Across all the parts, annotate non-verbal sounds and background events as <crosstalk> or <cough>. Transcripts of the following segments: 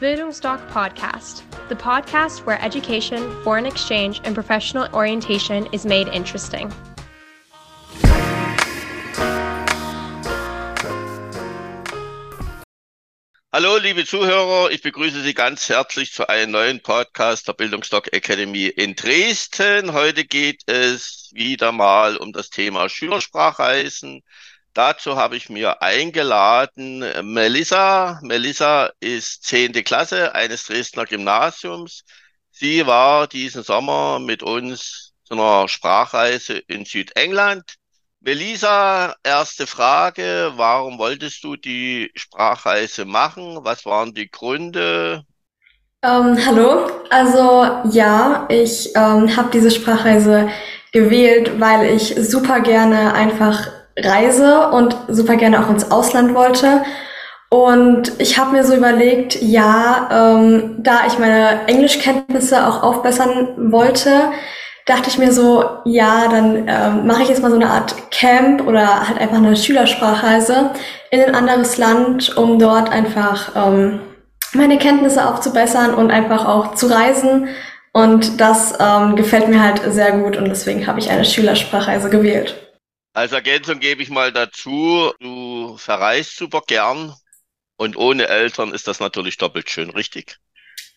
Bildungsdoc Podcast, the podcast where education, foreign exchange, and professional orientation is made interesting. Hallo, liebe Zuhörer, ich begrüße Sie ganz herzlich zu einem neuen Podcast der Bildungsdoc Academy in Dresden. Heute geht es wieder mal um das Thema Schülersprachreisen. Dazu habe ich mir eingeladen Melissa. Melissa ist zehnte Klasse eines Dresdner Gymnasiums. Sie war diesen Sommer mit uns zu einer Sprachreise in Südengland. Melissa, erste Frage. Warum wolltest du die Sprachreise machen? Was waren die Gründe? Ähm, hallo, also ja, ich ähm, habe diese Sprachreise gewählt, weil ich super gerne einfach reise und super gerne auch ins Ausland wollte. Und ich habe mir so überlegt, ja, ähm, da ich meine Englischkenntnisse auch aufbessern wollte, dachte ich mir so, ja, dann ähm, mache ich jetzt mal so eine Art Camp oder halt einfach eine Schülersprachreise in ein anderes Land, um dort einfach ähm, meine Kenntnisse aufzubessern und einfach auch zu reisen. Und das ähm, gefällt mir halt sehr gut und deswegen habe ich eine Schülersprachreise gewählt. Als Ergänzung gebe ich mal dazu, du verreist super gern und ohne Eltern ist das natürlich doppelt schön, richtig?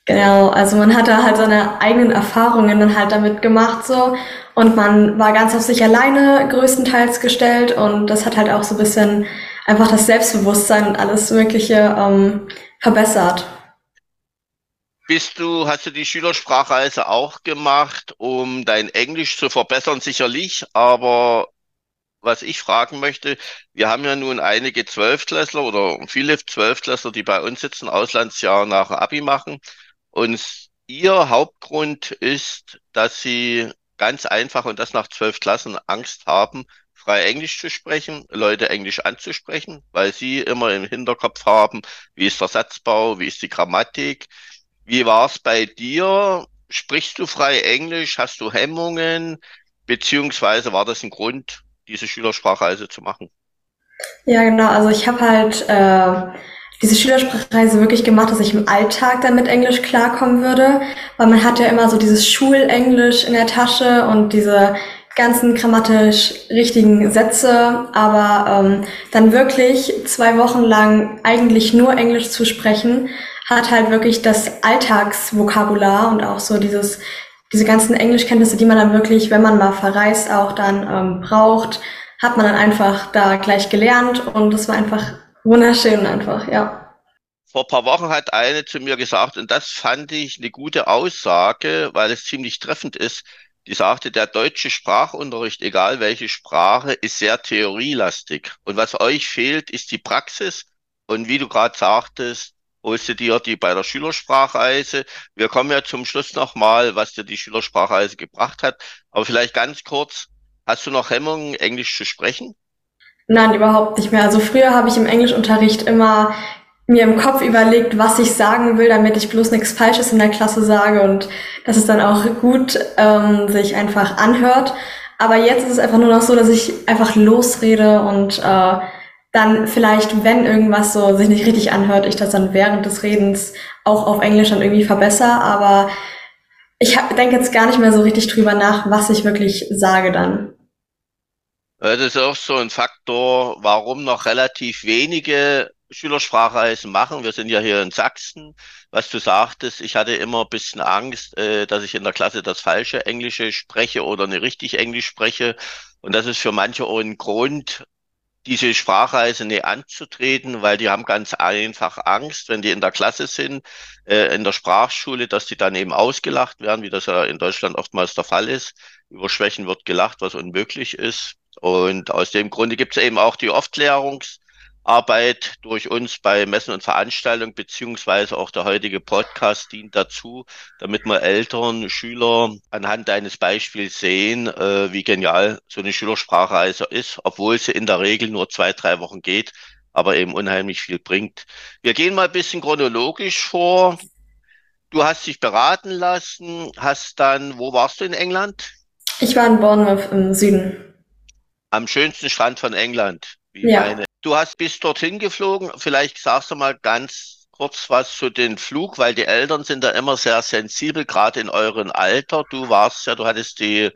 Genau, also man hat da halt seine eigenen Erfahrungen dann halt damit gemacht so und man war ganz auf sich alleine größtenteils gestellt und das hat halt auch so ein bisschen einfach das Selbstbewusstsein und alles Mögliche ähm, verbessert. Bist du, hast du die Schülersprachreise auch gemacht, um dein Englisch zu verbessern, sicherlich, aber was ich fragen möchte, wir haben ja nun einige Zwölftklässler oder viele Zwölftklässler, die bei uns sitzen, Auslandsjahr nach Abi machen. Und ihr Hauptgrund ist, dass sie ganz einfach und das nach zwölf Klassen Angst haben, frei Englisch zu sprechen, Leute Englisch anzusprechen, weil sie immer im Hinterkopf haben, wie ist der Satzbau, wie ist die Grammatik. Wie war es bei dir? Sprichst du frei Englisch? Hast du Hemmungen? Beziehungsweise war das ein Grund, diese Schülersprachreise zu machen? Ja, genau. Also ich habe halt äh, diese Schülersprachreise wirklich gemacht, dass ich im Alltag dann mit Englisch klarkommen würde, weil man hat ja immer so dieses Schulenglisch in der Tasche und diese ganzen grammatisch richtigen Sätze, aber ähm, dann wirklich zwei Wochen lang eigentlich nur Englisch zu sprechen, hat halt wirklich das Alltagsvokabular und auch so dieses diese ganzen Englischkenntnisse, die man dann wirklich, wenn man mal verreist, auch dann ähm, braucht, hat man dann einfach da gleich gelernt und das war einfach wunderschön einfach, ja. Vor paar Wochen hat eine zu mir gesagt, und das fand ich eine gute Aussage, weil es ziemlich treffend ist. Die sagte, der deutsche Sprachunterricht, egal welche Sprache, ist sehr theorielastig. Und was euch fehlt, ist die Praxis. Und wie du gerade sagtest, dir die bei der Schülersprachreise. Wir kommen ja zum Schluss nochmal, was dir die Schülersprachreise gebracht hat. Aber vielleicht ganz kurz, hast du noch Hemmungen, Englisch zu sprechen? Nein, überhaupt nicht mehr. Also früher habe ich im Englischunterricht immer mir im Kopf überlegt, was ich sagen will, damit ich bloß nichts Falsches in der Klasse sage und dass es dann auch gut ähm, sich einfach anhört. Aber jetzt ist es einfach nur noch so, dass ich einfach losrede und äh, dann vielleicht, wenn irgendwas so sich nicht richtig anhört, ich das dann während des Redens auch auf Englisch dann irgendwie verbessere. Aber ich denke jetzt gar nicht mehr so richtig drüber nach, was ich wirklich sage dann. Das ist auch so ein Faktor, warum noch relativ wenige Schülersprachreisen machen. Wir sind ja hier in Sachsen. Was du sagtest, ich hatte immer ein bisschen Angst, äh, dass ich in der Klasse das falsche Englische spreche oder nicht richtig Englisch spreche. Und das ist für manche auch ein Grund, diese Sprachreise nicht anzutreten, weil die haben ganz einfach Angst, wenn die in der Klasse sind, äh, in der Sprachschule, dass die dann eben ausgelacht werden, wie das ja in Deutschland oftmals der Fall ist. Über Schwächen wird gelacht, was unmöglich ist. Und aus dem Grunde gibt es eben auch die Aufklärungs- Arbeit durch uns bei Messen und Veranstaltungen, beziehungsweise auch der heutige Podcast dient dazu, damit wir Eltern, Schüler anhand eines Beispiels sehen, äh, wie genial so eine Schülersprachreise ist, obwohl sie in der Regel nur zwei, drei Wochen geht, aber eben unheimlich viel bringt. Wir gehen mal ein bisschen chronologisch vor. Du hast dich beraten lassen, hast dann, wo warst du in England? Ich war in Bournemouth im Süden. Am schönsten Strand von England. Wie ja. Meine Du hast bis dorthin geflogen. Vielleicht sagst du mal ganz kurz was zu den Flug, weil die Eltern sind da immer sehr sensibel, gerade in eurem Alter. Du warst ja, du hattest die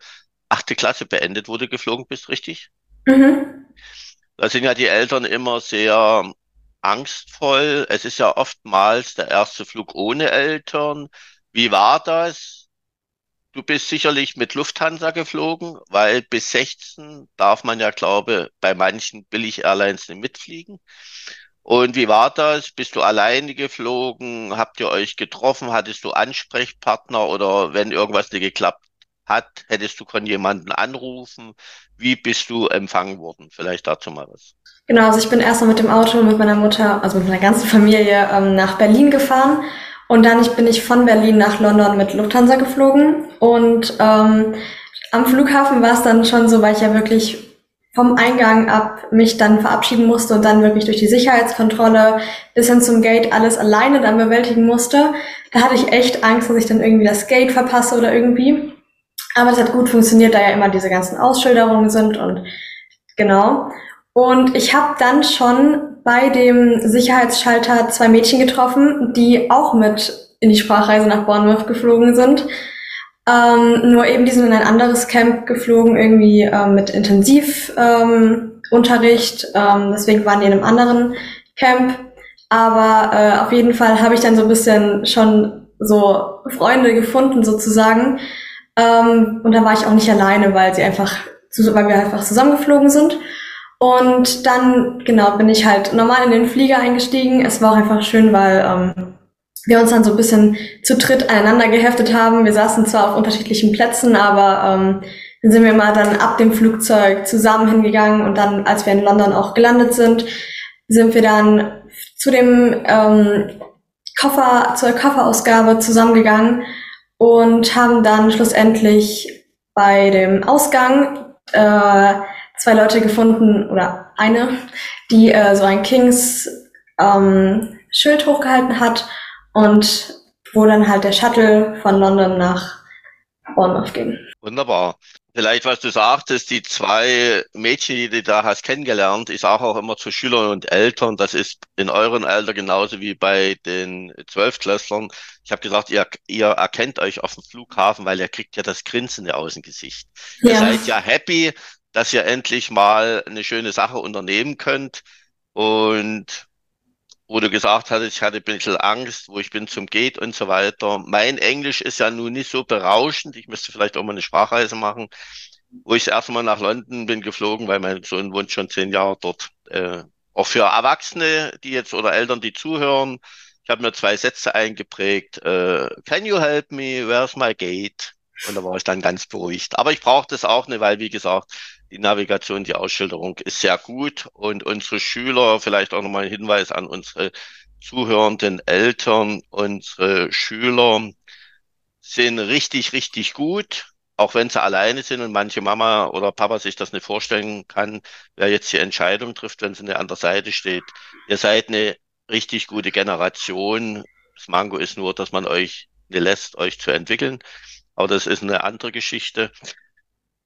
achte Klasse beendet, wo du geflogen bist, richtig? Mhm. Da sind ja die Eltern immer sehr angstvoll. Es ist ja oftmals der erste Flug ohne Eltern. Wie war das? Du bist sicherlich mit Lufthansa geflogen, weil bis 16 darf man ja, glaube bei manchen Billig-Airlines nicht mitfliegen. Und wie war das? Bist du alleine geflogen? Habt ihr euch getroffen? Hattest du Ansprechpartner oder wenn irgendwas nicht geklappt hat, hättest du von jemandem anrufen? Wie bist du empfangen worden? Vielleicht dazu mal was. Genau, also ich bin erstmal mit dem Auto mit meiner Mutter, also mit meiner ganzen Familie ähm, nach Berlin gefahren und dann bin ich von Berlin nach London mit Lufthansa geflogen und ähm, am Flughafen war es dann schon so, weil ich ja wirklich vom Eingang ab mich dann verabschieden musste und dann wirklich durch die Sicherheitskontrolle bis hin zum Gate alles alleine dann bewältigen musste. Da hatte ich echt Angst, dass ich dann irgendwie das Gate verpasse oder irgendwie. Aber es hat gut funktioniert, da ja immer diese ganzen Ausschilderungen sind und genau. Und ich habe dann schon bei dem Sicherheitsschalter zwei Mädchen getroffen, die auch mit in die Sprachreise nach Bournemouth geflogen sind. Ähm, nur eben die sind in ein anderes Camp geflogen, irgendwie ähm, mit Intensivunterricht. Ähm, ähm, deswegen waren die in einem anderen Camp. Aber äh, auf jeden Fall habe ich dann so ein bisschen schon so Freunde gefunden sozusagen. Ähm, und da war ich auch nicht alleine, weil sie einfach, weil wir einfach zusammengeflogen sind. Und dann, genau, bin ich halt normal in den Flieger eingestiegen. Es war auch einfach schön, weil ähm, wir uns dann so ein bisschen zu dritt aneinander geheftet haben. Wir saßen zwar auf unterschiedlichen Plätzen, aber ähm, dann sind wir mal dann ab dem Flugzeug zusammen hingegangen und dann, als wir in London auch gelandet sind, sind wir dann zu dem ähm, Koffer, zur Kofferausgabe zusammengegangen und haben dann schlussendlich bei dem Ausgang äh, zwei Leute gefunden oder eine, die äh, so ein Kings ähm, Schild hochgehalten hat und wo dann halt der Shuttle von London nach Bournemouth ging. Wunderbar. Vielleicht, was du sagtest, die zwei Mädchen, die du da hast kennengelernt, ich sage auch immer zu Schülern und Eltern, das ist in euren Alter genauso wie bei den Zwölftklässlern. Ich habe gesagt, ihr, ihr erkennt euch auf dem Flughafen, weil ihr kriegt ja das Grinsen aus dem Gesicht. Ja. Ihr seid ja happy, dass ihr endlich mal eine schöne Sache unternehmen könnt. Und wo du gesagt hattest, ich hatte ein bisschen Angst, wo ich bin zum Geht und so weiter. Mein Englisch ist ja nun nicht so berauschend. Ich müsste vielleicht auch mal eine Sprachreise machen, wo ich erstmal nach London bin geflogen, weil mein Sohn wohnt schon zehn Jahre dort. Äh, auch für Erwachsene, die jetzt oder Eltern, die zuhören. Ich habe mir zwei Sätze eingeprägt. Äh, Can you help me? Where's my gate? Und da war ich dann ganz beruhigt. Aber ich brauche das auch nicht, weil, wie gesagt, die Navigation, die Ausschilderung ist sehr gut und unsere Schüler, vielleicht auch nochmal ein Hinweis an unsere zuhörenden Eltern, unsere Schüler sind richtig, richtig gut, auch wenn sie alleine sind und manche Mama oder Papa sich das nicht vorstellen kann, wer jetzt die Entscheidung trifft, wenn sie an der Seite steht. Ihr seid eine richtig gute Generation. Das Mango ist nur, dass man euch nicht lässt, euch zu entwickeln. Aber das ist eine andere Geschichte.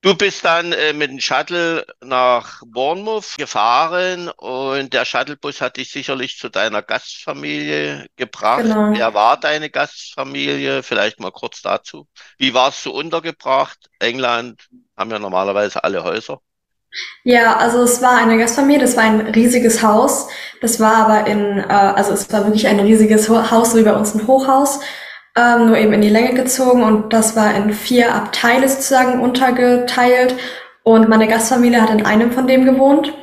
Du bist dann äh, mit dem Shuttle nach Bournemouth gefahren und der Shuttlebus hat dich sicherlich zu deiner Gastfamilie gebracht. Genau. Wer war deine Gastfamilie? Vielleicht mal kurz dazu. Wie warst du untergebracht? England haben ja normalerweise alle Häuser. Ja, also es war eine Gastfamilie, das war ein riesiges Haus. Das war aber in, äh, also es war wirklich ein riesiges Haus, so wie bei uns ein Hochhaus ähm, nur eben in die Länge gezogen und das war in vier Abteile sozusagen untergeteilt und meine Gastfamilie hat in einem von dem gewohnt.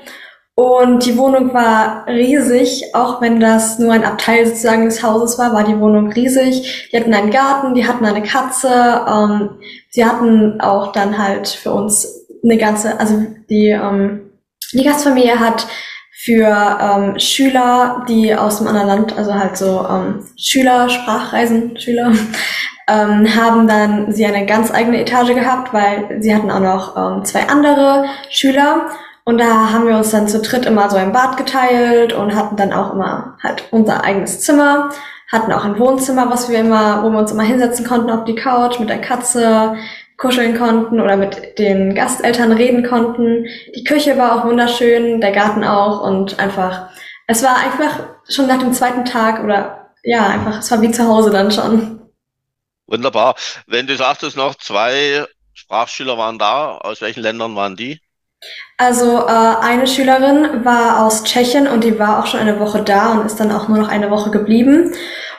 Und die Wohnung war riesig, auch wenn das nur ein Abteil sozusagen des Hauses war, war die Wohnung riesig. Die hatten einen Garten, die hatten eine Katze, ähm, sie hatten auch dann halt für uns eine ganze, also die, ähm, die Gastfamilie hat für ähm, Schüler, die aus dem anderen Land, also halt so ähm, Schüler, Sprachreisen, Schüler, <laughs> ähm, haben dann sie eine ganz eigene Etage gehabt, weil sie hatten auch noch ähm, zwei andere Schüler. Und da haben wir uns dann zu dritt immer so ein Bad geteilt und hatten dann auch immer halt unser eigenes Zimmer, hatten auch ein Wohnzimmer, was wir immer, wo wir uns immer hinsetzen konnten auf die Couch mit der Katze, kuscheln konnten oder mit den Gasteltern reden konnten. Die Küche war auch wunderschön, der Garten auch und einfach, es war einfach schon nach dem zweiten Tag oder ja, einfach, es war wie zu Hause dann schon. Wunderbar. Wenn du sagtest noch, zwei Sprachschüler waren da, aus welchen Ländern waren die? Also äh, eine Schülerin war aus Tschechien und die war auch schon eine Woche da und ist dann auch nur noch eine Woche geblieben.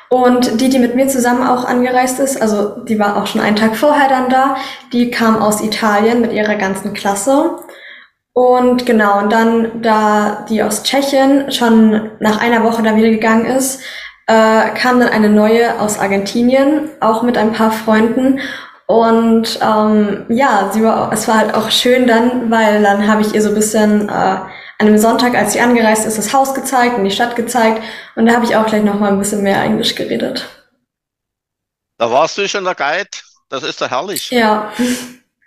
Und die, die mit mir zusammen auch angereist ist, also die war auch schon einen Tag vorher dann da, die kam aus Italien mit ihrer ganzen Klasse. Und genau, und dann, da die aus Tschechien schon nach einer Woche da wieder gegangen ist, äh, kam dann eine neue aus Argentinien, auch mit ein paar Freunden. Und ähm, ja, sie war, es war halt auch schön dann, weil dann habe ich ihr so ein bisschen äh, an einem Sonntag, als sie angereist ist, das Haus gezeigt und die Stadt gezeigt. Und da habe ich auch gleich noch mal ein bisschen mehr Englisch geredet. Da warst du schon der Guide. Das ist doch herrlich. Ja.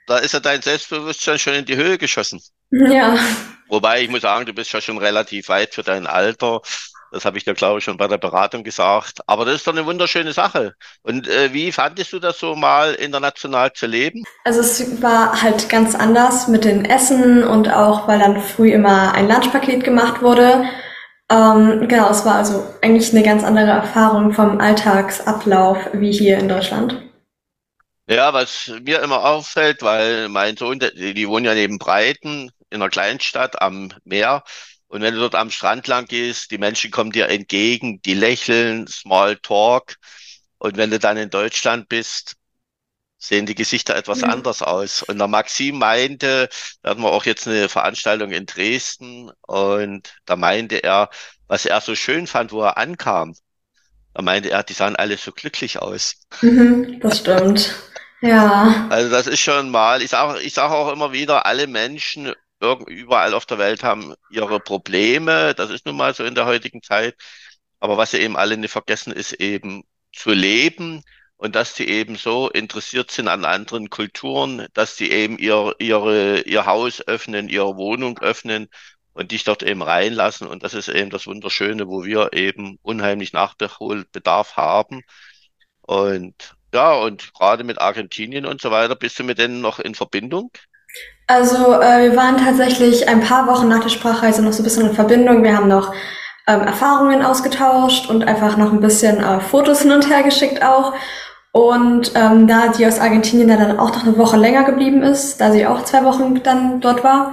Da ist ja dein Selbstbewusstsein schon in die Höhe geschossen. Ja. Wobei ich muss sagen, du bist ja schon relativ weit für dein Alter. Das habe ich dir, glaube ich, schon bei der Beratung gesagt. Aber das ist doch eine wunderschöne Sache. Und äh, wie fandest du das so mal international zu leben? Also es war halt ganz anders mit den Essen und auch, weil dann früh immer ein Lunchpaket gemacht wurde. Ähm, genau, es war also eigentlich eine ganz andere Erfahrung vom Alltagsablauf wie hier in Deutschland. Ja, was mir immer auffällt, weil mein Sohn, die, die wohnen ja neben Breiten in einer Kleinstadt am Meer. Und wenn du dort am Strand lang gehst, die Menschen kommen dir entgegen, die lächeln, Small Talk. Und wenn du dann in Deutschland bist, sehen die Gesichter etwas mhm. anders aus. Und der Maxim meinte, da hatten wir auch jetzt eine Veranstaltung in Dresden und da meinte er, was er so schön fand, wo er ankam. Da meinte er, die sahen alle so glücklich aus. Mhm, das stimmt. Ja. Also das ist schon mal, ich sage ich sag auch immer wieder, alle Menschen überall auf der Welt haben ihre Probleme. Das ist nun mal so in der heutigen Zeit. Aber was sie eben alle nicht vergessen, ist eben zu leben und dass sie eben so interessiert sind an anderen Kulturen, dass sie eben ihr, ihre, ihr Haus öffnen, ihre Wohnung öffnen und dich dort eben reinlassen. Und das ist eben das Wunderschöne, wo wir eben unheimlich Nachholbedarf haben. Und ja, und gerade mit Argentinien und so weiter, bist du mit denen noch in Verbindung? Also äh, wir waren tatsächlich ein paar Wochen nach der Sprachreise noch so ein bisschen in Verbindung. Wir haben noch ähm, Erfahrungen ausgetauscht und einfach noch ein bisschen äh, Fotos hin und her geschickt auch. Und ähm, da die aus Argentinien dann auch noch eine Woche länger geblieben ist, da sie auch zwei Wochen dann dort war,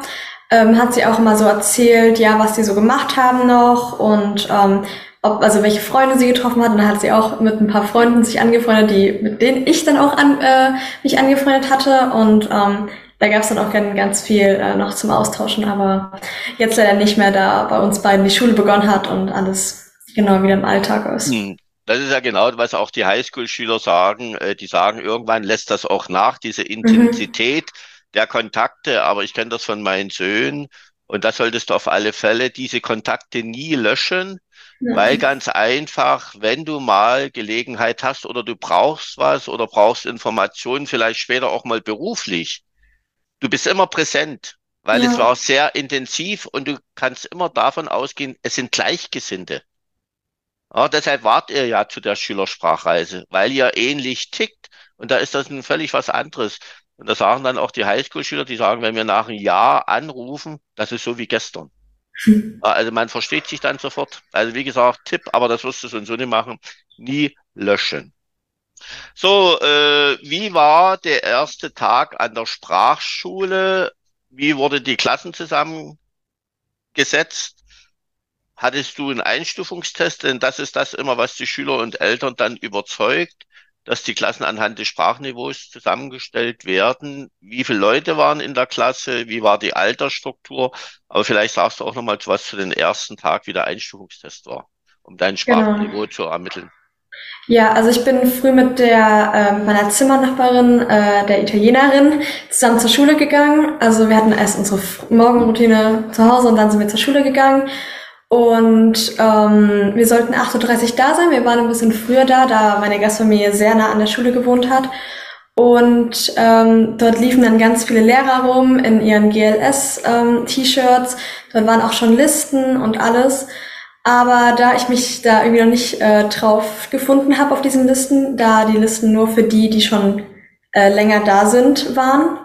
ähm, hat sie auch immer so erzählt, ja, was sie so gemacht haben noch und ähm, ob, also welche Freunde sie getroffen hat. Und dann hat sie auch mit ein paar Freunden sich angefreundet, die, mit denen ich dann auch an, äh, mich angefreundet hatte. Und ähm, da gab es dann auch ganz viel äh, noch zum Austauschen, aber jetzt leider nicht mehr, da bei uns beiden die Schule begonnen hat und alles genau wieder im Alltag ist. Hm. Das ist ja genau, was auch die Highschool-Schüler sagen. Äh, die sagen, irgendwann lässt das auch nach, diese Intensität mhm. der Kontakte. Aber ich kenne das von meinen Söhnen. Und da solltest du auf alle Fälle diese Kontakte nie löschen, ja. weil ganz einfach, wenn du mal Gelegenheit hast oder du brauchst was oder brauchst Informationen, vielleicht später auch mal beruflich, du bist immer präsent, weil ja. es war sehr intensiv und du kannst immer davon ausgehen, es sind Gleichgesinnte. Ja, deshalb wart ihr ja zu der Schülersprachreise, weil ihr ähnlich tickt und da ist das ein völlig was anderes. Und da sagen dann auch die Highschool-Schüler, die sagen, wenn wir nach einem Jahr anrufen, das ist so wie gestern. <laughs> Hm. Also man versteht sich dann sofort. Also wie gesagt, Tipp, aber das wirst du so und so nicht machen. Nie löschen. So, äh, wie war der erste Tag an der Sprachschule? Wie wurden die Klassen zusammengesetzt? Hattest du einen Einstufungstest? Denn das ist das immer, was die Schüler und Eltern dann überzeugt, dass die Klassen anhand des Sprachniveaus zusammengestellt werden. Wie viele Leute waren in der Klasse? Wie war die Altersstruktur? Aber vielleicht sagst du auch noch mal was zu den ersten Tag, wie der Einstufungstest war, um dein genau. Sprachniveau genau. zu ermitteln. Ja, also ich bin früh mit der äh, meiner Zimmernachbarin, äh, der Italienerin, zusammen zur Schule gegangen. Also wir hatten erst unsere Morgenroutine zu Hause und dann sind wir zur Schule gegangen. Und ähm, wir sollten 8.30 Uhr da sein. Wir waren ein bisschen früher da, da meine Gastfamilie sehr nah an der Schule gewohnt hat. Und ähm, dort liefen dann ganz viele Lehrer rum in ihren GLS-T-Shirts. Ähm, dort waren auch schon Listen und alles. Aber da ich mich da irgendwie noch nicht äh, drauf gefunden habe auf diesen Listen, da die Listen nur für die, die schon äh, länger da sind, waren,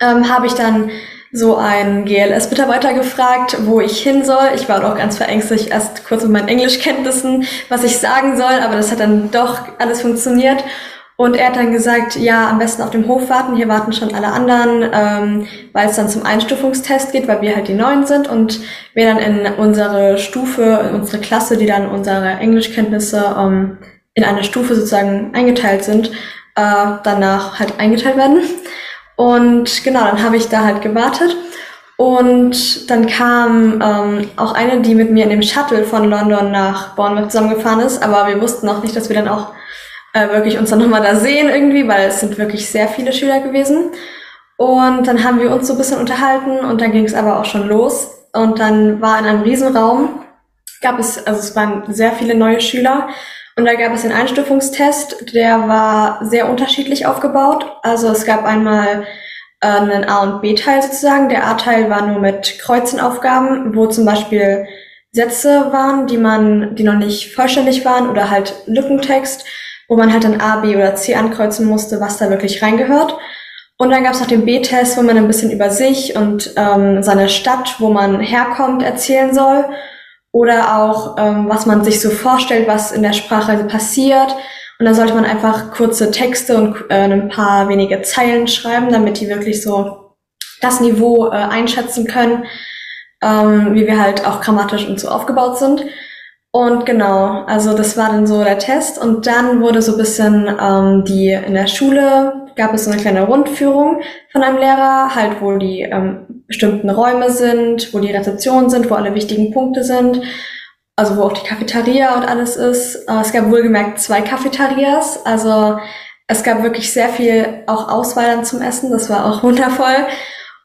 ähm, habe ich dann so einen GLS-Mitarbeiter gefragt, wo ich hin soll. Ich war auch ganz verängstigt, erst kurz mit meinen Englischkenntnissen, was ich sagen soll, aber das hat dann doch alles funktioniert. Und er hat dann gesagt, ja, am besten auf dem Hof warten, hier warten schon alle anderen, ähm, weil es dann zum Einstufungstest geht, weil wir halt die Neuen sind und wir dann in unsere Stufe, in unsere Klasse, die dann unsere Englischkenntnisse ähm, in eine Stufe sozusagen eingeteilt sind, äh, danach halt eingeteilt werden. Und genau, dann habe ich da halt gewartet. Und dann kam ähm, auch eine, die mit mir in dem Shuttle von London nach Bournemouth zusammengefahren ist, aber wir wussten auch nicht, dass wir dann auch äh, wirklich uns dann nochmal da sehen irgendwie, weil es sind wirklich sehr viele Schüler gewesen. Und dann haben wir uns so ein bisschen unterhalten und dann ging es aber auch schon los. Und dann war in einem Riesenraum, gab es, also es waren sehr viele neue Schüler und da gab es den Einstufungstest, der war sehr unterschiedlich aufgebaut. Also es gab einmal äh, einen A- und B-Teil sozusagen. Der A-Teil war nur mit Kreuzenaufgaben, wo zum Beispiel Sätze waren, die man, die noch nicht vollständig waren oder halt Lückentext wo man halt dann A, B oder C ankreuzen musste, was da wirklich reingehört. Und dann gab es noch den B-Test, wo man ein bisschen über sich und ähm, seine Stadt, wo man herkommt, erzählen soll. Oder auch, ähm, was man sich so vorstellt, was in der Sprachreise passiert. Und dann sollte man einfach kurze Texte und äh, ein paar wenige Zeilen schreiben, damit die wirklich so das Niveau äh, einschätzen können, ähm, wie wir halt auch grammatisch und so aufgebaut sind. Und genau, also das war dann so der Test. Und dann wurde so ein bisschen ähm, die in der Schule gab es so eine kleine Rundführung von einem Lehrer, halt wo die ähm, bestimmten Räume sind, wo die Rezeptionen sind, wo alle wichtigen Punkte sind, also wo auch die Cafeteria und alles ist. Äh, es gab wohlgemerkt zwei Cafeterias, also es gab wirklich sehr viel auch Auswahl dann zum Essen, das war auch <laughs> wundervoll.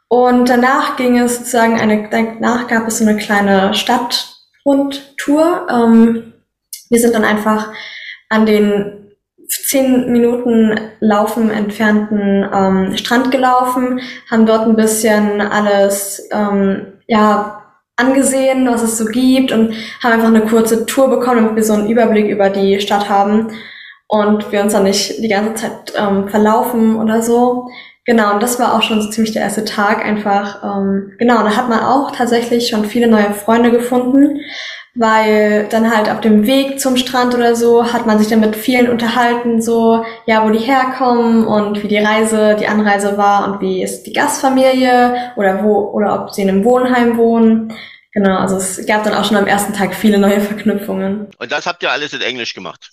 Und danach ging es sozusagen eine, danach gab es so eine kleine Stadt, Rundtour. Ähm, wir sind dann einfach an den zehn Minuten Laufen entfernten ähm, Strand gelaufen, haben dort ein bisschen alles ähm, ja angesehen, was es so gibt und haben einfach eine kurze Tour bekommen, damit wir so einen Überblick über die Stadt haben und wir uns dann nicht die ganze Zeit ähm, verlaufen oder so. Genau, und das war auch schon so ziemlich der erste Tag einfach. Ähm, genau, da hat man auch tatsächlich schon viele neue Freunde gefunden, weil dann halt auf dem Weg zum Strand oder so hat man sich dann mit vielen unterhalten, so, ja, wo die herkommen und wie die Reise, die Anreise war und wie ist die Gastfamilie oder wo, oder ob sie in einem Wohnheim wohnen. Genau, also es gab dann auch schon am ersten Tag viele neue Verknüpfungen. Und das habt ihr alles in Englisch gemacht?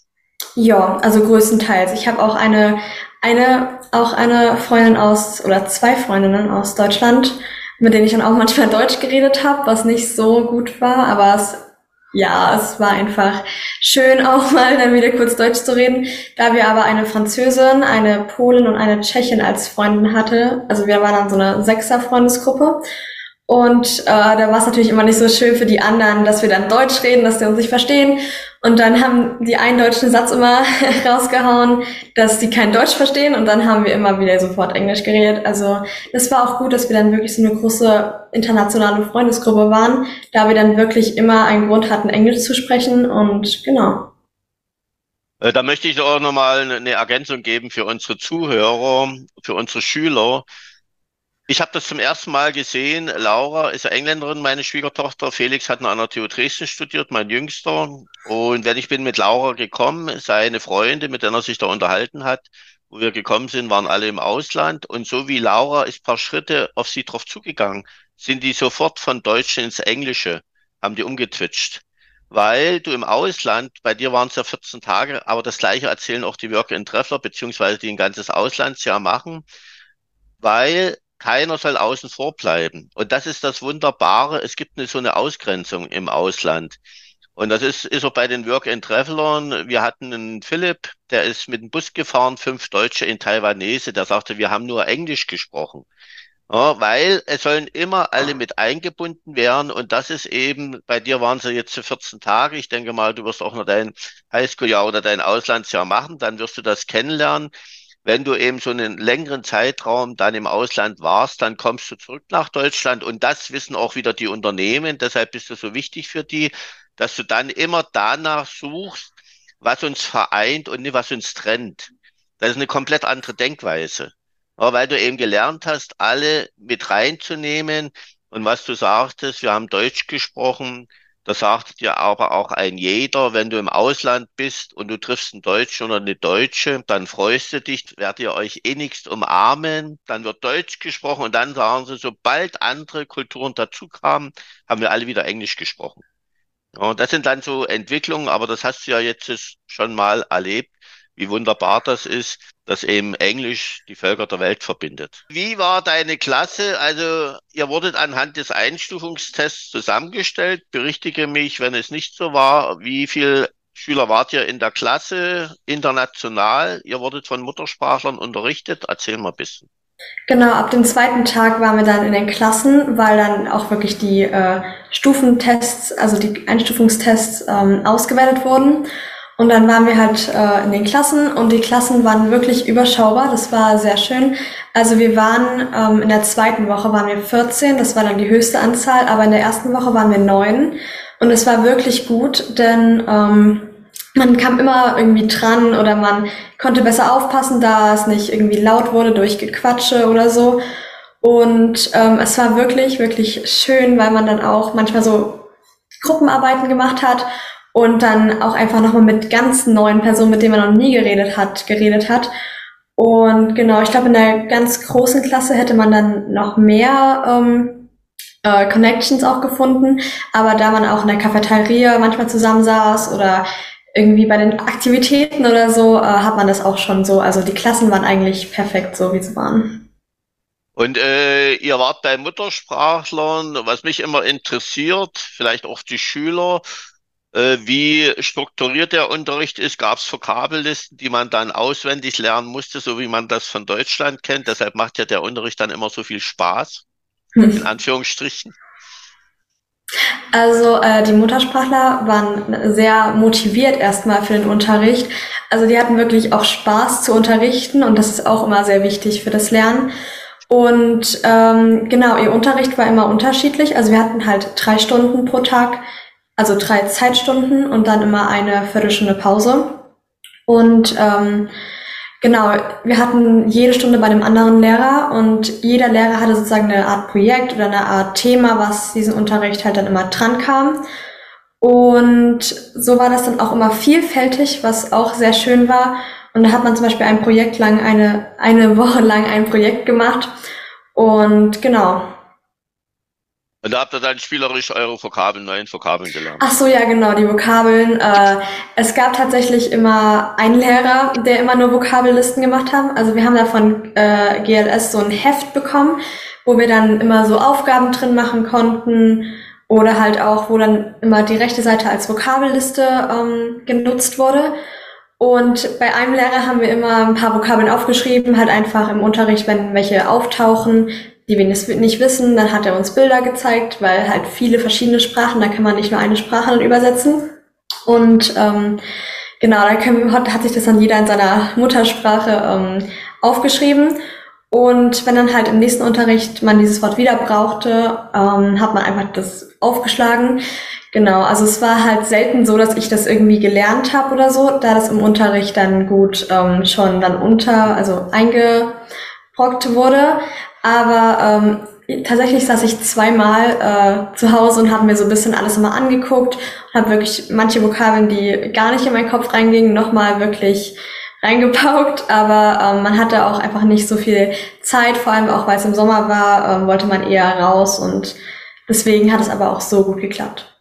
Ja, also größtenteils. Ich habe auch eine, eine, auch eine Freundin aus, oder zwei Freundinnen aus Deutschland, mit denen ich dann auch manchmal <laughs> Deutsch geredet habe, was nicht so gut war, aber es, ja, es war einfach schön <laughs> auch mal dann wieder kurz Deutsch zu reden. Da wir aber eine Französin, eine Polin und eine Tschechin als Freundin hatte, also wir waren dann so eine Sechser-Freundesgruppe und äh, da war es natürlich immer nicht so schön für die anderen, dass wir dann Deutsch reden, dass die uns nicht verstehen. Und dann haben die einen deutschen Satz immer <laughs> rausgehauen, dass die kein Deutsch verstehen. Und dann haben wir immer wieder sofort Englisch geredet. Also das war auch gut, dass wir dann wirklich so eine große internationale Freundesgruppe waren, da wir dann wirklich immer einen Grund hatten, Englisch zu sprechen. Und genau. Äh, da möchte ich auch nochmal eine Ergänzung geben für unsere Zuhörer, für unsere Schüler. Ich habe das zum ersten Mal gesehen. Laura ist Engländerin, meine Schwiegertochter. Felix hat an der TU Dresden studiert, mein Jüngster. Und wenn ich bin mit Laura gekommen, seine Freunde, mit denen er sich da unterhalten hat, wo wir gekommen sind, waren alle im Ausland. Und so wie Laura ist paar Schritte auf sie drauf zugegangen, sind die sofort von Deutsch ins Englische, haben die umgetwitscht. Weil du im Ausland, bei dir waren es ja 14 Tage, aber das gleiche erzählen auch die Work-and-Treffler, beziehungsweise die ein ganzes Auslandsjahr machen, weil keiner soll außen vor bleiben. Und das ist das Wunderbare. Es gibt eine, so eine Ausgrenzung im Ausland. Und das ist, ist auch bei den Work-and-Travelern. Wir hatten einen Philipp, der ist mit dem Bus gefahren, fünf Deutsche in Taiwanese, der sagte, wir haben nur Englisch gesprochen. Ja, weil es sollen immer alle mit eingebunden werden und das ist eben, bei dir waren sie jetzt 14 Tage, ich denke mal, du wirst auch noch dein Highschool-Jahr oder dein Auslandsjahr machen, dann wirst du das kennenlernen wenn du eben so einen längeren Zeitraum dann im Ausland warst, dann kommst du zurück nach Deutschland und das wissen auch wieder die Unternehmen. Deshalb ist es so wichtig für die, dass du dann immer danach suchst, was uns vereint und nicht was uns trennt. Das ist eine komplett andere Denkweise. Aber weil du eben gelernt hast, alle mit reinzunehmen. Und was du sagtest, wir haben Deutsch gesprochen, das sagt dir aber auch ein jeder, wenn du im Ausland bist und du triffst einen Deutschen oder eine Deutsche, dann freust du dich, werdet ihr euch innigst umarmen, dann wird Deutsch gesprochen und dann sagen sie, sobald andere Kulturen dazu kamen, haben wir alle wieder Englisch gesprochen. Und das sind dann so Entwicklungen, aber das hast du ja jetzt schon mal erlebt wie wunderbar das ist, dass eben Englisch die Völker der Welt verbindet. Wie war deine Klasse? Also ihr wurdet anhand des Einstufungstests zusammengestellt. Berichtige mich, wenn es nicht so war. Wie viel Schüler wart ihr in der Klasse international? Ihr wurdet von Muttersprachlern unterrichtet. Erzähl mal ein bisschen. Genau, ab dem zweiten Tag waren wir dann in den Klassen, weil dann auch wirklich die äh, Stufentests, also die Einstufungstests ähm, ausgewertet wurden. Und dann waren wir halt äh, in den Klassen und die Klassen waren wirklich überschaubar. Das war sehr schön. Also wir waren ähm, in der zweiten Woche waren wir 14, das war dann die höchste Anzahl, aber in der ersten Woche waren wir neun und es war wirklich gut, denn ähm, man kam immer irgendwie dran oder man konnte besser aufpassen, da es nicht irgendwie laut wurde durch Gequatsche oder so. Und ähm, es war wirklich, wirklich schön, weil man dann auch manchmal so Gruppenarbeiten gemacht hat und dann auch einfach nochmal mit ganz neuen Personen, mit denen man noch nie geredet hat, geredet hat. Und genau, ich glaube, in der ganz großen Klasse hätte man dann noch mehr ähm, äh, Connections auch gefunden. Aber da man auch in der Cafeteria manchmal zusammensaß oder irgendwie bei den Aktivitäten oder so, äh, hat man das auch schon so. Also die Klassen waren eigentlich perfekt, so wie sie waren. Und äh, ihr wart bei Muttersprachlern, was mich immer interessiert, vielleicht auch die Schüler, wie strukturiert der Unterricht ist. Gab es Vokabellisten, die man dann auswendig lernen musste, so wie man das von Deutschland kennt. Deshalb macht ja der Unterricht dann immer so viel Spaß, in hm. Anführungsstrichen. Also äh, die Muttersprachler waren sehr motiviert erstmal für den Unterricht. Also die hatten wirklich auch Spaß zu unterrichten und das ist auch immer sehr wichtig für das Lernen. Und ähm, genau, ihr Unterricht war immer unterschiedlich. Also wir hatten halt drei Stunden pro Tag also drei Zeitstunden und dann immer eine Viertelstunde Pause. Und ähm, genau, wir hatten jede Stunde bei einem anderen Lehrer und jeder Lehrer hatte sozusagen eine Art Projekt oder eine Art Thema, was diesen Unterricht halt dann immer dran kam. Und so war das dann auch immer vielfältig, was auch sehr schön war. Und da hat man zum Beispiel ein Projekt lang, eine, eine <laughs> Woche lang ein Projekt gemacht. Und genau, und da habt ihr dann spielerisch eure Vokabeln, neuen Vokabeln gelernt. Ach so, ja, genau, die Vokabeln. Äh, es gab tatsächlich immer einen Lehrer, der immer nur Vokabellisten gemacht hat. Also wir haben da von äh, GLS so ein Heft bekommen, wo wir dann immer so Aufgaben drin machen konnten oder halt auch, wo dann immer die rechte Seite als Vokabelliste ähm, genutzt wurde. Und bei einem Lehrer haben wir immer ein paar Vokabeln aufgeschrieben, halt einfach im Unterricht, wenn welche auftauchen, die wir nicht wissen, dann hat er uns Bilder gezeigt, weil halt viele verschiedene Sprachen, da kann man nicht nur eine Sprache dann übersetzen. Und ähm, genau, da hat, hat sich das dann jeder in seiner Muttersprache ähm, aufgeschrieben. Und wenn dann halt im nächsten Unterricht man dieses Wort wieder brauchte, ähm, hat man einfach das aufgeschlagen. Genau, also es war halt selten so, dass ich das irgendwie gelernt habe oder so, da das im Unterricht dann gut ähm, schon dann unter, also eingebrockt wurde. Aber ähm, tatsächlich saß ich zweimal äh, zu Hause und habe mir so ein bisschen alles immer angeguckt und habe wirklich manche Vokabeln, die gar nicht in meinen Kopf reingingen, nochmal wirklich reingepaukt. Aber ähm, man hatte auch einfach nicht so viel Zeit, vor allem auch weil es im Sommer war, ähm, wollte man eher raus und deswegen hat es aber auch so gut geklappt.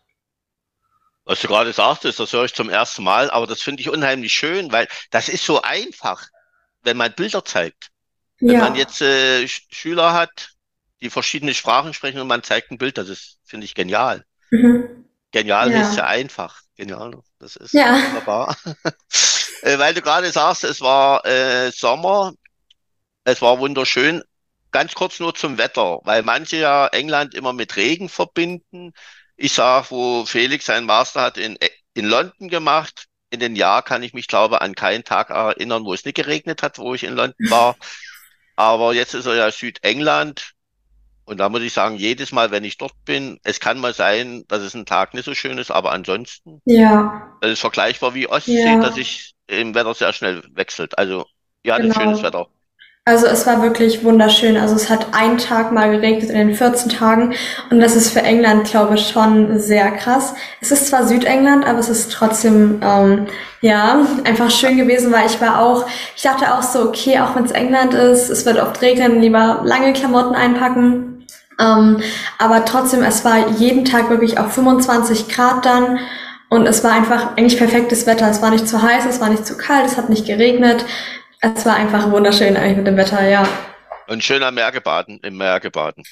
Was du gerade sagtest, das höre ich zum ersten Mal, aber das finde ich unheimlich schön, weil das ist so einfach, wenn man Bilder zeigt. Wenn ja. man jetzt äh, Schüler hat, die verschiedene Sprachen sprechen und man zeigt ein Bild, das ist, finde ich, genial. Mhm. Genial ja. ist ja einfach. Genial, das ist ja. wunderbar. <laughs> äh, weil du gerade sagst, es war äh, Sommer, es war wunderschön. Ganz kurz nur zum Wetter, weil manche ja England immer mit Regen verbinden. Ich sag, wo Felix seinen Master hat in, in London gemacht, in den Jahr kann ich mich, glaube an keinen Tag erinnern, wo es nicht geregnet hat, wo ich in London war. Aber jetzt ist er ja Südengland. Und da muss ich sagen, jedes Mal, wenn ich dort bin, es kann mal sein, dass es ein Tag nicht so schön ist, aber ansonsten, ja. das ist vergleichbar wie Ostsee, ja. dass sich im Wetter sehr schnell wechselt. Also, ja, genau. ein schönes Wetter. Also es war wirklich wunderschön. Also es hat einen Tag mal geregnet in den 14 Tagen und das ist für England, glaube ich, schon sehr krass. Es ist zwar Südengland, aber es ist trotzdem ähm, ja einfach schön gewesen, weil ich war auch, ich dachte auch so, okay, auch wenn es England ist, es wird oft regnen, lieber lange Klamotten einpacken. Ähm, aber trotzdem, es war jeden Tag wirklich auf 25 Grad dann. Und es war einfach eigentlich perfektes Wetter. Es war nicht zu heiß, es war nicht zu kalt, es hat nicht geregnet. Es war einfach wunderschön eigentlich mit dem Wetter, ja. Und schön am Meer gebaden, im Meer gebaden.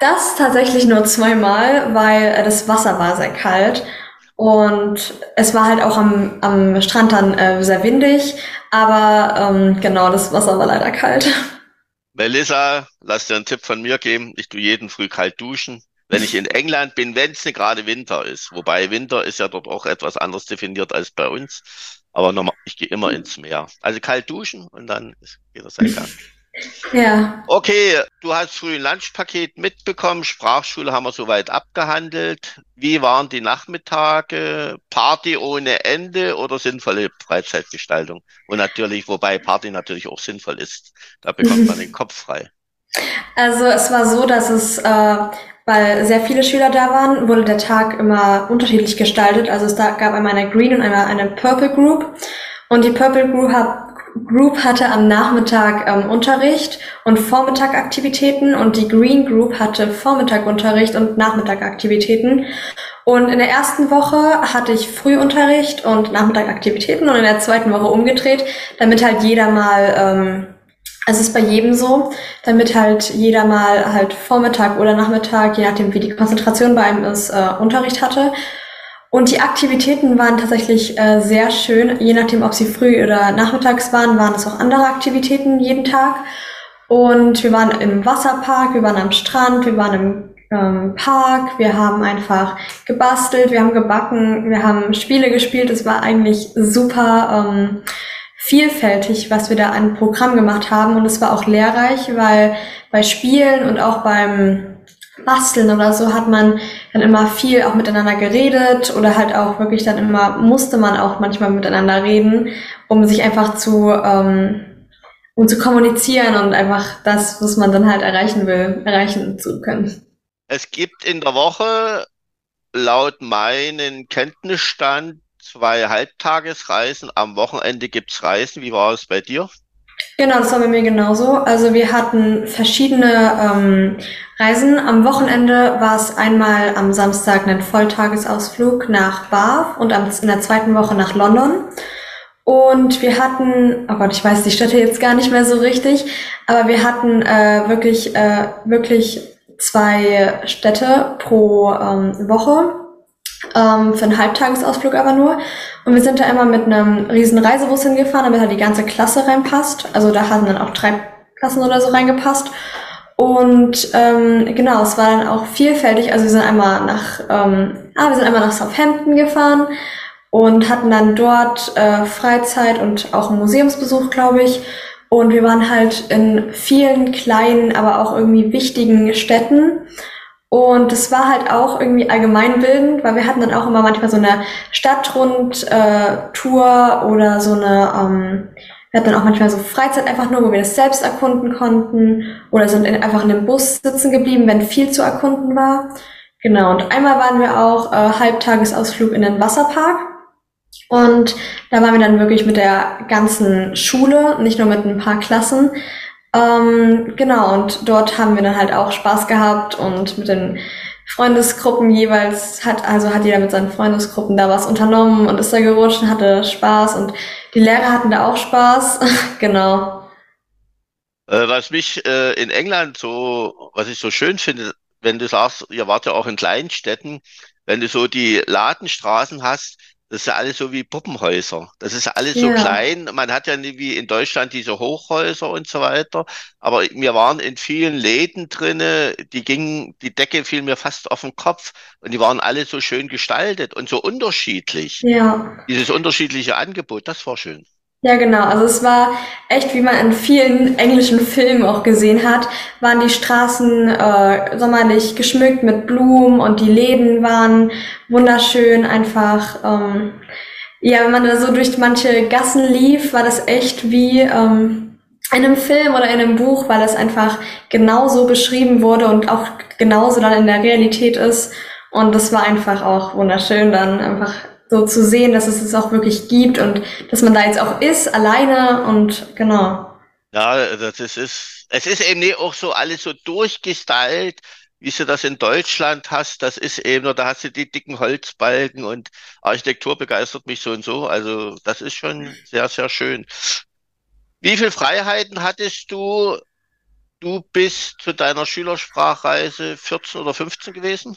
Das tatsächlich nur zweimal, weil äh, das Wasser war sehr kalt. Und es war halt auch am, am Strand dann äh, sehr windig, aber ähm, genau, das Wasser war leider kalt. <laughs> Melissa, lass dir einen Tipp von mir geben. Ich tue jeden früh kalt duschen. Wenn ich in England bin, wenn es gerade Winter ist. Wobei Winter ist ja dort auch etwas anders definiert als bei uns. Aber nochmal, ich gehe immer ins Meer. Also kalt duschen und dann geht das sein Gang. <laughs> Ja. Okay, du hast früh ein Lunchpaket mitbekommen. Sprachschule haben wir soweit abgehandelt. Wie waren die Nachmittage? Party ohne Ende oder sinnvolle Freizeitgestaltung? Und natürlich, wobei Party natürlich auch sinnvoll ist. Da bekommt man den <laughs> Kopf frei. Also es war so, dass es äh, weil sehr viele Schüler da waren, wurde der Tag immer unterschiedlich gestaltet. Also es gab einmal eine Green und einmal eine Purple Group. Und die Purple Group, hat, Group hatte am Nachmittag ähm, Unterricht und Vormittag Aktivitäten und die Green Group hatte Vormittag Unterricht und Nachmittag Aktivitäten. Und in der ersten Woche hatte ich Frühunterricht und Nachmittag Aktivitäten und in der zweiten Woche umgedreht, damit halt jeder mal ähm, es ist bei jedem so, damit halt jeder mal halt Vormittag oder Nachmittag, je nachdem wie die Konzentration bei einem ist, äh, Unterricht hatte. Und die Aktivitäten waren tatsächlich äh, sehr schön, je nachdem, ob sie früh oder nachmittags waren, waren es auch andere Aktivitäten jeden Tag. Und wir waren im Wasserpark, wir waren am Strand, wir waren im ähm, Park, wir haben einfach gebastelt, wir haben gebacken, wir haben Spiele gespielt. Es war eigentlich super. Ähm, vielfältig, was wir da an Programm gemacht haben. Und es war auch lehrreich, weil bei Spielen und auch beim Basteln oder so hat man dann immer viel auch miteinander geredet oder halt auch wirklich dann immer musste man auch manchmal miteinander reden, um sich einfach zu ähm, um zu kommunizieren und einfach das, was man dann halt erreichen will, erreichen zu können. Es gibt in der Woche laut meinen Kenntnisstand zwei Halbtagesreisen. Am Wochenende gibt's Reisen. Wie war es bei dir? Genau, das war bei mir genauso. Also wir hatten verschiedene ähm, Reisen. Am Wochenende war es einmal am Samstag ein Volltagesausflug nach Bath und in der zweiten Woche nach London. Und wir hatten, oh Gott, ich weiß die Städte jetzt gar nicht mehr so richtig, aber wir hatten äh, wirklich, äh, wirklich zwei Städte pro ähm, Woche ähm, für einen Halbtagesausflug aber nur. Und wir sind da immer mit einem riesen Reisebus hingefahren, damit halt die ganze Klasse reinpasst. Also da hatten dann auch drei Klassen oder so reingepasst. Und ähm, genau, es war dann auch vielfältig. Also wir sind einmal nach, ähm, ah, wir sind einmal nach Southampton gefahren und hatten dann dort äh, Freizeit und auch einen Museumsbesuch, glaube ich. Und wir waren halt in vielen kleinen, aber auch irgendwie wichtigen Städten. Und es war halt auch irgendwie allgemeinbildend, weil wir hatten dann auch immer manchmal so eine Stadtrundtour äh, oder so eine, ähm, wir hatten dann auch manchmal so Freizeit einfach nur, wo wir das selbst erkunden konnten oder sind in, einfach in dem Bus sitzen geblieben, wenn viel zu erkunden war. Genau, und einmal waren wir auch äh, Halbtagesausflug in den Wasserpark. Und da waren wir dann wirklich mit der ganzen Schule, nicht nur mit ein paar Klassen. Ähm, genau, und dort haben wir dann halt auch Spaß gehabt und mit den Freundesgruppen jeweils hat, also hat jeder mit seinen Freundesgruppen da was unternommen und ist da gerutscht und hatte Spaß und die Lehrer hatten da auch Spaß. <laughs> genau. Äh, was mich äh, in England so, was ich so schön finde, wenn du sagst, ihr wart ja auch in kleinen Städten, wenn du so die Ladenstraßen hast, das ist ja alles so wie Puppenhäuser. Das ist alles so Ja. klein. Man hat ja nicht wie in Deutschland diese Hochhäuser und so weiter. Aber wir waren in vielen Läden drinne, die gingen, die Decke fiel mir fast auf den Kopf und die waren alle so schön gestaltet und so unterschiedlich. Ja. Dieses unterschiedliche Angebot, das war schön. Ja, genau. Also es war echt, wie man in vielen englischen Filmen auch gesehen hat, waren die Straßen äh, sommerlich geschmückt mit Blumen und die Läden waren wunderschön. Einfach, ähm, ja, wenn man da so durch manche Gassen lief, war das echt wie, ähm, in einem Film oder in einem Buch, weil es einfach genauso beschrieben wurde und auch genauso dann in der Realität ist. Und das war einfach auch wunderschön, dann einfach so zu sehen, dass es es auch wirklich gibt und dass man da jetzt auch ist, alleine und genau. Ja, das ist, es ist eben nicht auch so alles so durchgestylt, wie du das in Deutschland hast. Das ist eben, da hast du die dicken Holzbalken und Architektur begeistert mich so und so. Also das ist schon sehr, sehr schön. Wie viel Freiheiten hattest du? Du bist zu deiner Schülersprachreise 14 oder 15 gewesen?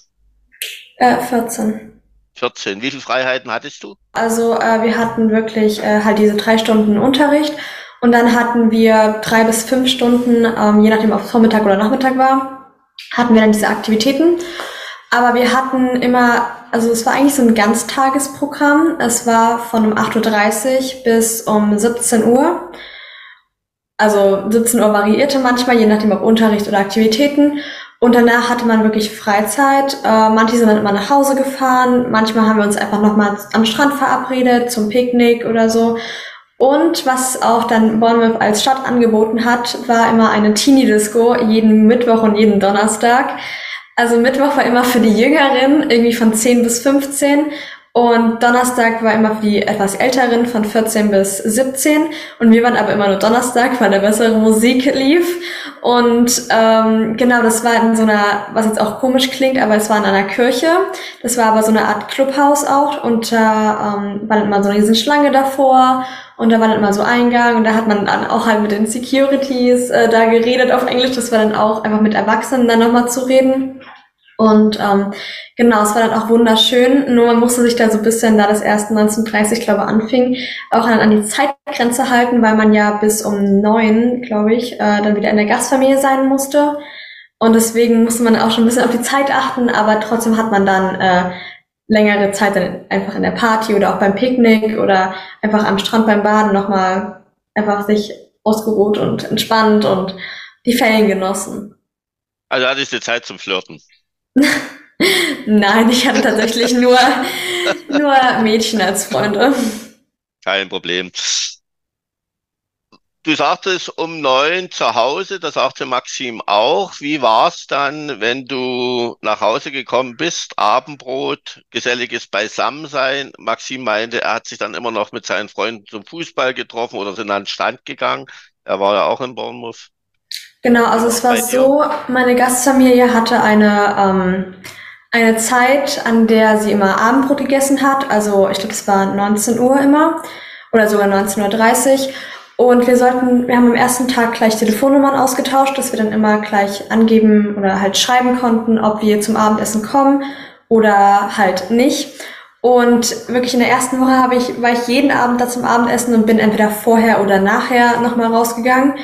Äh, 14. 14. Wie viel Freiheiten hattest du? Also äh, wir hatten wirklich äh, halt diese drei Stunden Unterricht und dann hatten wir drei bis fünf Stunden, ähm, je nachdem ob es Vormittag oder Nachmittag war, hatten wir dann diese Aktivitäten. Aber wir hatten immer, also es war eigentlich so ein Ganztagesprogramm. Es war von um 8.30 Uhr bis um 17 Uhr. Also 17 Uhr variierte manchmal, je nachdem ob Unterricht oder Aktivitäten. Und danach hatte man wirklich Freizeit. Äh, manche sind dann immer nach Hause gefahren. Manchmal haben wir uns einfach nochmal am Strand verabredet zum Picknick oder so. Und was auch dann Bournemouth als Stadt angeboten hat, war immer eine Teenie-Disco jeden Mittwoch und jeden Donnerstag. Also Mittwoch war immer für die Jüngeren, irgendwie von 10 bis 15 und Donnerstag war immer für die etwas Älteren von 14 bis 17. Und wir waren aber immer nur Donnerstag, weil da bessere Musik lief. Und ähm, genau, das war in so einer, was jetzt auch komisch klingt, aber es war in einer Kirche. Das war aber so eine Art Clubhaus auch. Und da ähm, war dann immer so eine riesen Schlange davor. Und da war dann immer so Eingang. Und da hat man dann auch halt mit den Securities äh, da geredet auf Englisch. Das war dann auch einfach mit Erwachsenen dann nochmal zu reden. Und ähm, genau, es war dann auch wunderschön. Nur man musste sich da so ein bisschen, da das erst 1930, glaube ich, anfing, auch an, an die Zeitgrenze halten, weil man ja bis um neun, glaube ich, äh, dann wieder in der Gastfamilie sein musste. Und deswegen musste man auch schon ein bisschen auf die Zeit achten, aber trotzdem hat man dann äh, längere Zeit dann einfach in der Party oder auch beim Picknick oder einfach am Strand beim Baden nochmal einfach sich ausgeruht und entspannt und die Ferien genossen. Also hattest du Zeit zum Flirten? <laughs> Nein, ich hatte tatsächlich nur, nur Mädchen als Freunde. Kein Problem. Du sagtest um neun zu Hause, das sagte Maxim auch. Wie war es dann, wenn du nach Hause gekommen bist? Abendbrot, geselliges Beisammensein. Maxim meinte, er hat sich dann immer noch mit seinen Freunden zum Fußball getroffen oder sind an den Strand gegangen. Er war ja auch in Bournemouth. Genau, also es war so, meine Gastfamilie hatte eine, ähm, eine Zeit, an der sie immer Abendbrot gegessen hat. Also ich glaube, es war 19 Uhr immer oder sogar 19.30 Uhr. Und wir sollten, wir haben am ersten Tag gleich Telefonnummern ausgetauscht, dass wir dann immer gleich angeben oder halt schreiben konnten, ob wir zum Abendessen kommen oder halt nicht. Und wirklich in der ersten Woche habe ich, war ich jeden Abend da zum Abendessen und bin entweder vorher oder nachher nochmal rausgegangen.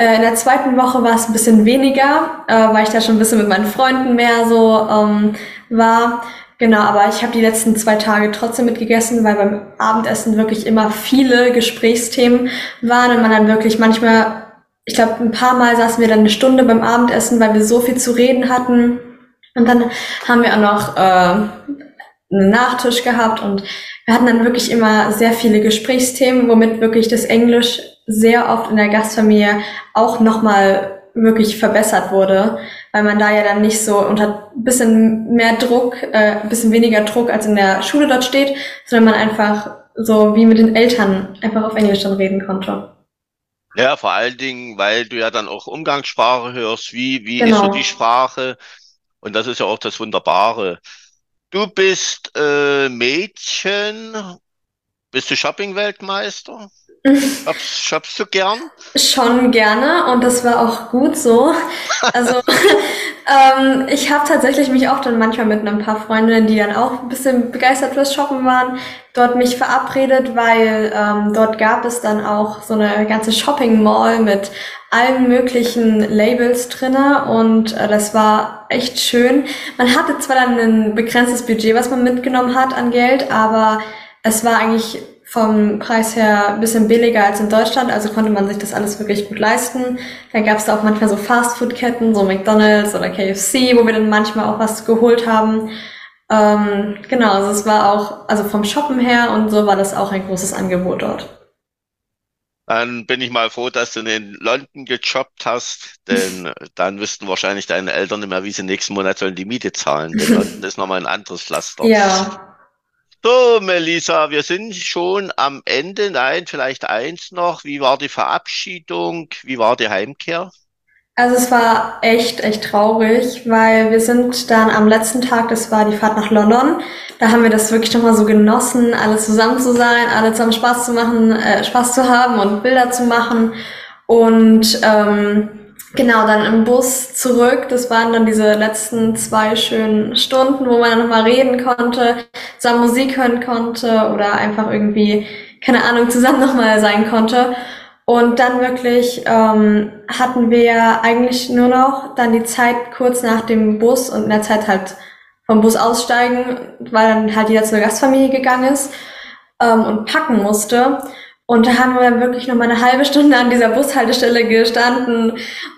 Äh, in der zweiten Woche war es ein bisschen weniger, äh, weil ich da schon ein bisschen mit meinen Freunden mehr so ähm, war. Genau, aber ich habe die letzten zwei Tage trotzdem mitgegessen, weil beim Abendessen wirklich immer viele Gesprächsthemen waren und man dann wirklich manchmal, ich glaube, ein paar Mal saßen wir dann eine Stunde beim Abendessen, weil wir so viel zu reden hatten. Und dann haben wir auch noch äh, einen Nachtisch gehabt und wir hatten dann wirklich immer sehr viele Gesprächsthemen, womit wirklich das Englisch sehr oft in der Gastfamilie auch nochmal wirklich verbessert wurde, weil man da ja dann nicht so unter bisschen mehr Druck, äh, bisschen weniger Druck als in der Schule dort steht, sondern man einfach so wie mit den Eltern einfach auf Englisch dann reden konnte. Ja, vor allen Dingen, weil du ja dann auch Umgangssprache hörst, wie, wie genau. ist so genau. die Sprache? Und das ist ja auch das Wunderbare. Du bist äh, Mädchen, bist du Shopping-Weltmeister? Shoppst, shoppst du gern? Schon gerne und das war auch gut so. <laughs> Also ähm, ich habe tatsächlich mich auch dann manchmal mit ein paar Freundinnen, die dann auch ein bisschen begeistert fürs Shoppen waren, dort mich verabredet, weil ähm, dort gab es dann auch so eine ganze Shopping Mall mit allen möglichen Labels drinne und äh, das war echt schön. Man hatte zwar dann ein begrenztes Budget, was man mitgenommen hat an Geld, aber es war eigentlich vom Preis her ein bisschen billiger als in Deutschland, also konnte man sich das alles wirklich gut leisten. Dann gab es da auch manchmal so Fastfood-Ketten, so McDonald's oder KFC, wo wir dann manchmal auch was geholt haben. Ähm, genau, also es war auch, also vom Shoppen her und so war das auch ein großes Angebot dort. Dann bin ich mal froh, dass du in London gejobbt hast, denn <laughs> dann wüssten wahrscheinlich deine Eltern nicht mehr, wie sie nächsten Monat sollen die Miete zahlen. Denn <laughs> London ist nochmal ein anderes Pflaster. Ja. So, Melissa, wir sind schon am Ende. Nein, vielleicht eins noch. Wie war die Verabschiedung? Wie war die Heimkehr? Also es war echt, echt traurig, weil wir sind dann am letzten Tag, das war die Fahrt nach London, da haben wir das wirklich nochmal so genossen, alle zusammen zu sein, alle zusammen Spaß zu machen, äh, Spaß zu haben und Bilder zu machen. Und ähm, genau, dann im Bus zurück, das waren dann diese letzten zwei schönen Stunden, wo man nochmal reden konnte, zusammen Musik hören konnte oder einfach irgendwie, keine Ahnung, zusammen <laughs> nochmal sein konnte. Und dann wirklich ähm, hatten wir eigentlich nur noch dann die Zeit kurz nach dem Bus und in der Zeit halt vom Bus aussteigen, weil dann halt jeder zur Gastfamilie gegangen ist ähm, und packen musste. Und da haben wir wirklich noch mal eine halbe Stunde an dieser Bushaltestelle gestanden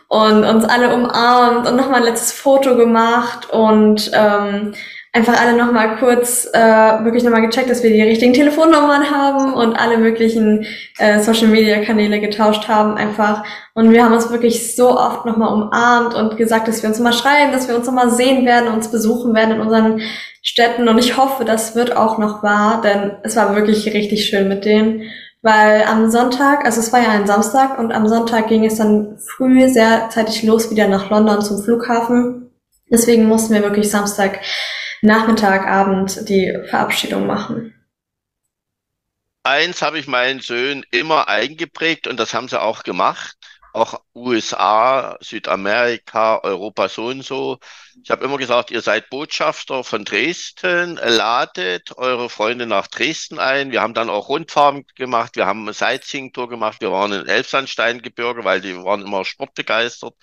und uns alle umarmt und noch mal ein letztes Foto gemacht und ähm, einfach alle nochmal kurz äh, wirklich nochmal gecheckt, dass wir die richtigen Telefonnummern haben und alle möglichen äh, Social Media Kanäle getauscht haben einfach. Und wir haben uns wirklich so oft nochmal umarmt und gesagt, dass wir uns mal schreiben, dass wir uns nochmal sehen werden, uns besuchen werden in unseren Städten. Und ich hoffe, das wird auch noch wahr, denn es war wirklich richtig schön mit denen. Weil am Sonntag, also es war ja ein Samstag und am Sonntag ging es dann früh sehr zeitig los wieder nach London zum Flughafen. Deswegen mussten wir wirklich Samstag Nachmittag, Abend die Verabschiedung machen. Eins habe ich meinen Söhnen immer eingeprägt und das haben sie auch gemacht. Auch USA, Südamerika, Europa so und so. Ich habe immer gesagt, ihr seid Botschafter von Dresden, ladet eure Freunde nach Dresden ein. Wir haben dann auch Rundfahrten gemacht, wir haben eine Sightseeing-Tour gemacht, wir waren in Elbsandsteingebirge, weil die waren immer sportbegeistert.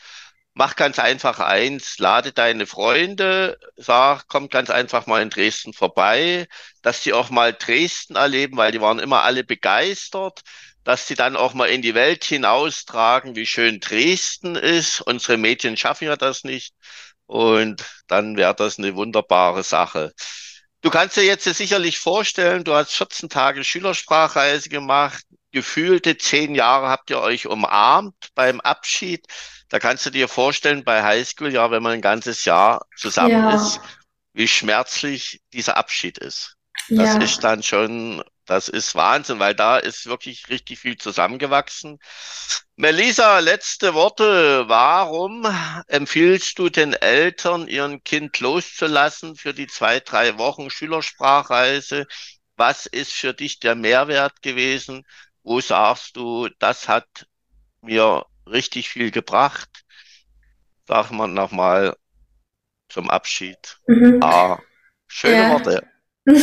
Mach ganz einfach eins, lade deine Freunde, sag, kommt ganz einfach mal in Dresden vorbei, dass sie auch mal Dresden erleben, weil die waren immer alle begeistert, dass sie dann auch mal in die Welt hinaustragen, wie schön Dresden ist. Unsere Mädchen schaffen ja das nicht. Und dann wäre das eine wunderbare Sache. Du kannst dir jetzt sicherlich vorstellen, du hast 14 Tage Schülersprachreise gemacht, gefühlte zehn Jahre habt ihr euch umarmt beim Abschied da kannst du dir vorstellen, bei Highschool, ja, wenn man ein ganzes Jahr zusammen ja. ist, wie schmerzlich dieser Abschied ist. Das ja. ist dann schon, das ist Wahnsinn, weil da ist wirklich richtig viel zusammengewachsen. Melisa, letzte Worte. Warum empfiehlst du den Eltern, ihren Kind loszulassen für die zwei, drei Wochen Schülersprachreise? Was ist für dich der Mehrwert gewesen? Wo sagst du, das hat mir richtig viel gebracht. Sag mal nochmal zum Abschied. Mhm. Ah, schöne ja. Worte. <laughs>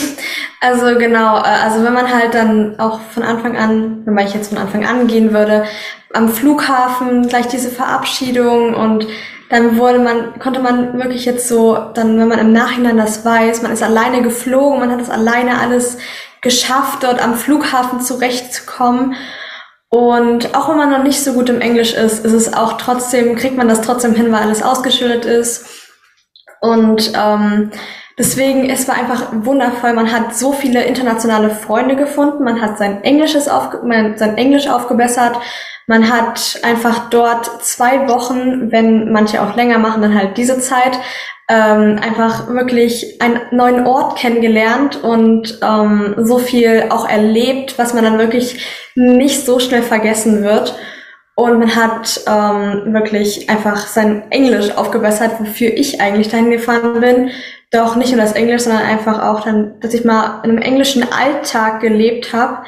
Also genau, äh, also wenn man halt dann auch von Anfang an, wenn ich jetzt von Anfang an gehen würde, am Flughafen gleich diese Verabschiedung und dann wurde man, konnte man wirklich jetzt so, dann, wenn man im Nachhinein das weiß, man ist alleine geflogen, man hat es alleine alles geschafft, dort am Flughafen zurechtzukommen und auch wenn man noch nicht so gut im Englisch ist, ist es auch trotzdem, kriegt man das trotzdem hin, weil alles ausgeschildert ist. Und ähm, deswegen, es war einfach wundervoll. Man hat so viele internationale Freunde gefunden. Man hat sein Englisches aufge man, sein Englisch aufgebessert. Man hat einfach dort zwei Wochen, wenn manche auch länger machen, dann halt diese Zeit, ähm, einfach wirklich einen neuen Ort kennengelernt und ähm, so viel auch erlebt, was man dann wirklich nicht so schnell vergessen wird. Und man hat ähm, wirklich einfach sein Englisch aufgebessert, wofür ich eigentlich dahin gefahren bin. Doch nicht nur das Englisch, sondern einfach auch dann, dass ich mal in einem englischen Alltag gelebt habe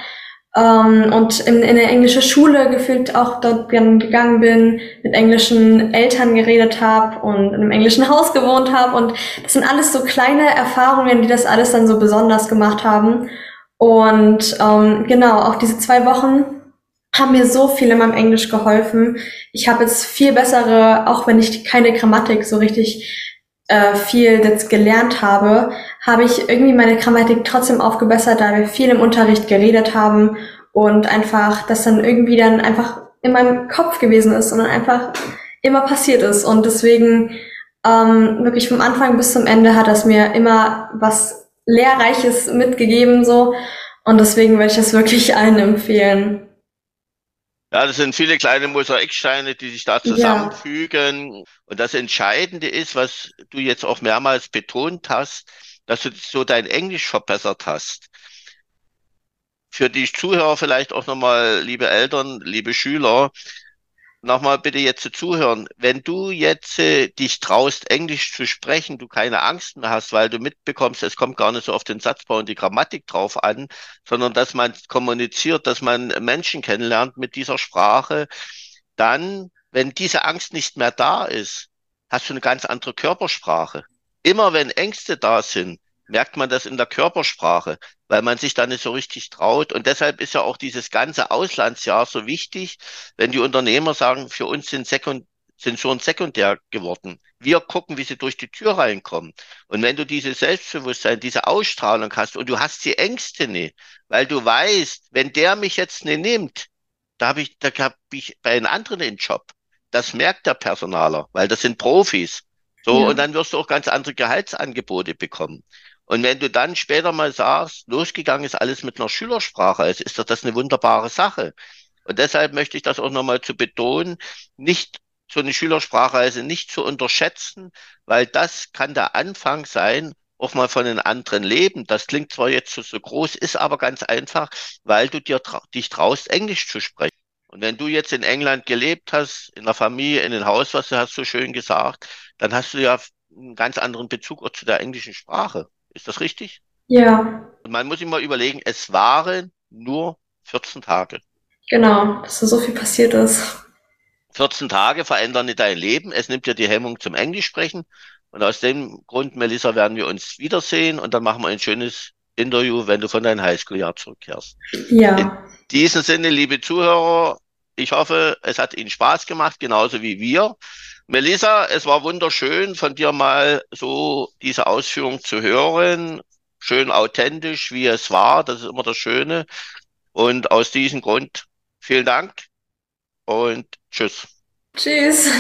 ähm, und in, in eine englische Schule gefühlt auch dort gegangen bin, mit englischen Eltern geredet habe und in einem englischen <laughs> Haus gewohnt habe. Und das sind alles so kleine Erfahrungen, die das alles dann so besonders gemacht haben. Und ähm, genau, auch diese zwei Wochen haben mir so viel in meinem Englisch geholfen. Ich habe jetzt viel bessere, auch wenn ich keine Grammatik so richtig äh, viel jetzt gelernt habe, habe ich irgendwie meine Grammatik trotzdem aufgebessert, da wir viel im Unterricht geredet haben und einfach, dass dann irgendwie dann einfach in meinem Kopf gewesen ist und dann einfach immer passiert ist. Und deswegen ähm, wirklich vom Anfang bis zum Ende hat das mir immer was Lehrreiches mitgegeben so. Und deswegen würde ich das wirklich allen empfehlen. Ja, das sind viele kleine Mosaiksteine, die sich da zusammenfügen. Ja. Und das Entscheidende ist, was du jetzt auch mehrmals betont hast, dass du so dein Englisch verbessert hast. Für die Zuhörer vielleicht auch nochmal, liebe Eltern, liebe Schüler, nochmal bitte jetzt zuhören. Wenn du jetzt äh, dich traust, Englisch zu sprechen, du keine Angst mehr hast, weil du mitbekommst, es kommt gar nicht so auf den Satzbau und die Grammatik drauf an, sondern dass man kommuniziert, dass man Menschen kennenlernt mit dieser Sprache, dann, wenn diese Angst nicht mehr da ist, hast du eine ganz andere Körpersprache. Immer wenn Ängste da sind, merkt man das in der Körpersprache, weil man sich da nicht so richtig traut. Und deshalb ist ja auch dieses ganze Auslandsjahr so wichtig, wenn die Unternehmer sagen, für uns sind Sekund Sensoren sekundär geworden. Wir gucken, wie sie durch die Tür reinkommen. Und wenn du dieses Selbstbewusstsein, diese Ausstrahlung hast und du hast die Ängste nicht, weil du weißt, wenn der mich jetzt nicht nimmt, da habe ich, da habe ich bei einem anderen den Job. Das merkt der Personaler, weil das sind Profis. So, ja. und dann wirst du auch ganz andere Gehaltsangebote bekommen. Und wenn du dann später mal sagst, losgegangen ist alles mit einer Schülersprache, also ist das eine wunderbare Sache. Und deshalb möchte ich das auch nochmal zu betonen, nicht so eine Schülersprachreise nicht zu unterschätzen, weil das kann der Anfang sein, auch mal von einem anderen Leben. Das klingt zwar jetzt so, so groß, ist aber ganz einfach, weil du dir tra dich traust, Englisch zu sprechen. Und wenn du jetzt in England gelebt hast, in der Familie, in einem Haus, was du hast so schön gesagt, dann hast du ja einen ganz anderen Bezug auch zu der englischen Sprache. Ist das richtig? Ja. Und man muss sich mal überlegen, es waren nur 14 Tage. Genau, dass da so viel passiert ist. 14 Tage verändern nicht dein Leben. Es nimmt dir die Hemmung zum Englisch sprechen. Und aus dem Grund, Melissa, werden wir uns wiedersehen und dann machen wir ein schönes Interview, wenn du von deinem Highschool-Jahr zurückkehrst. Ja. In diesem Sinne, liebe Zuhörer, ich hoffe, es hat Ihnen Spaß gemacht, genauso wie wir. Melissa, es war wunderschön, von dir mal so diese Ausführung zu hören. Schön authentisch, wie es war. Das ist immer das Schöne. Und aus diesem Grund vielen Dank und tschüss. Tschüss.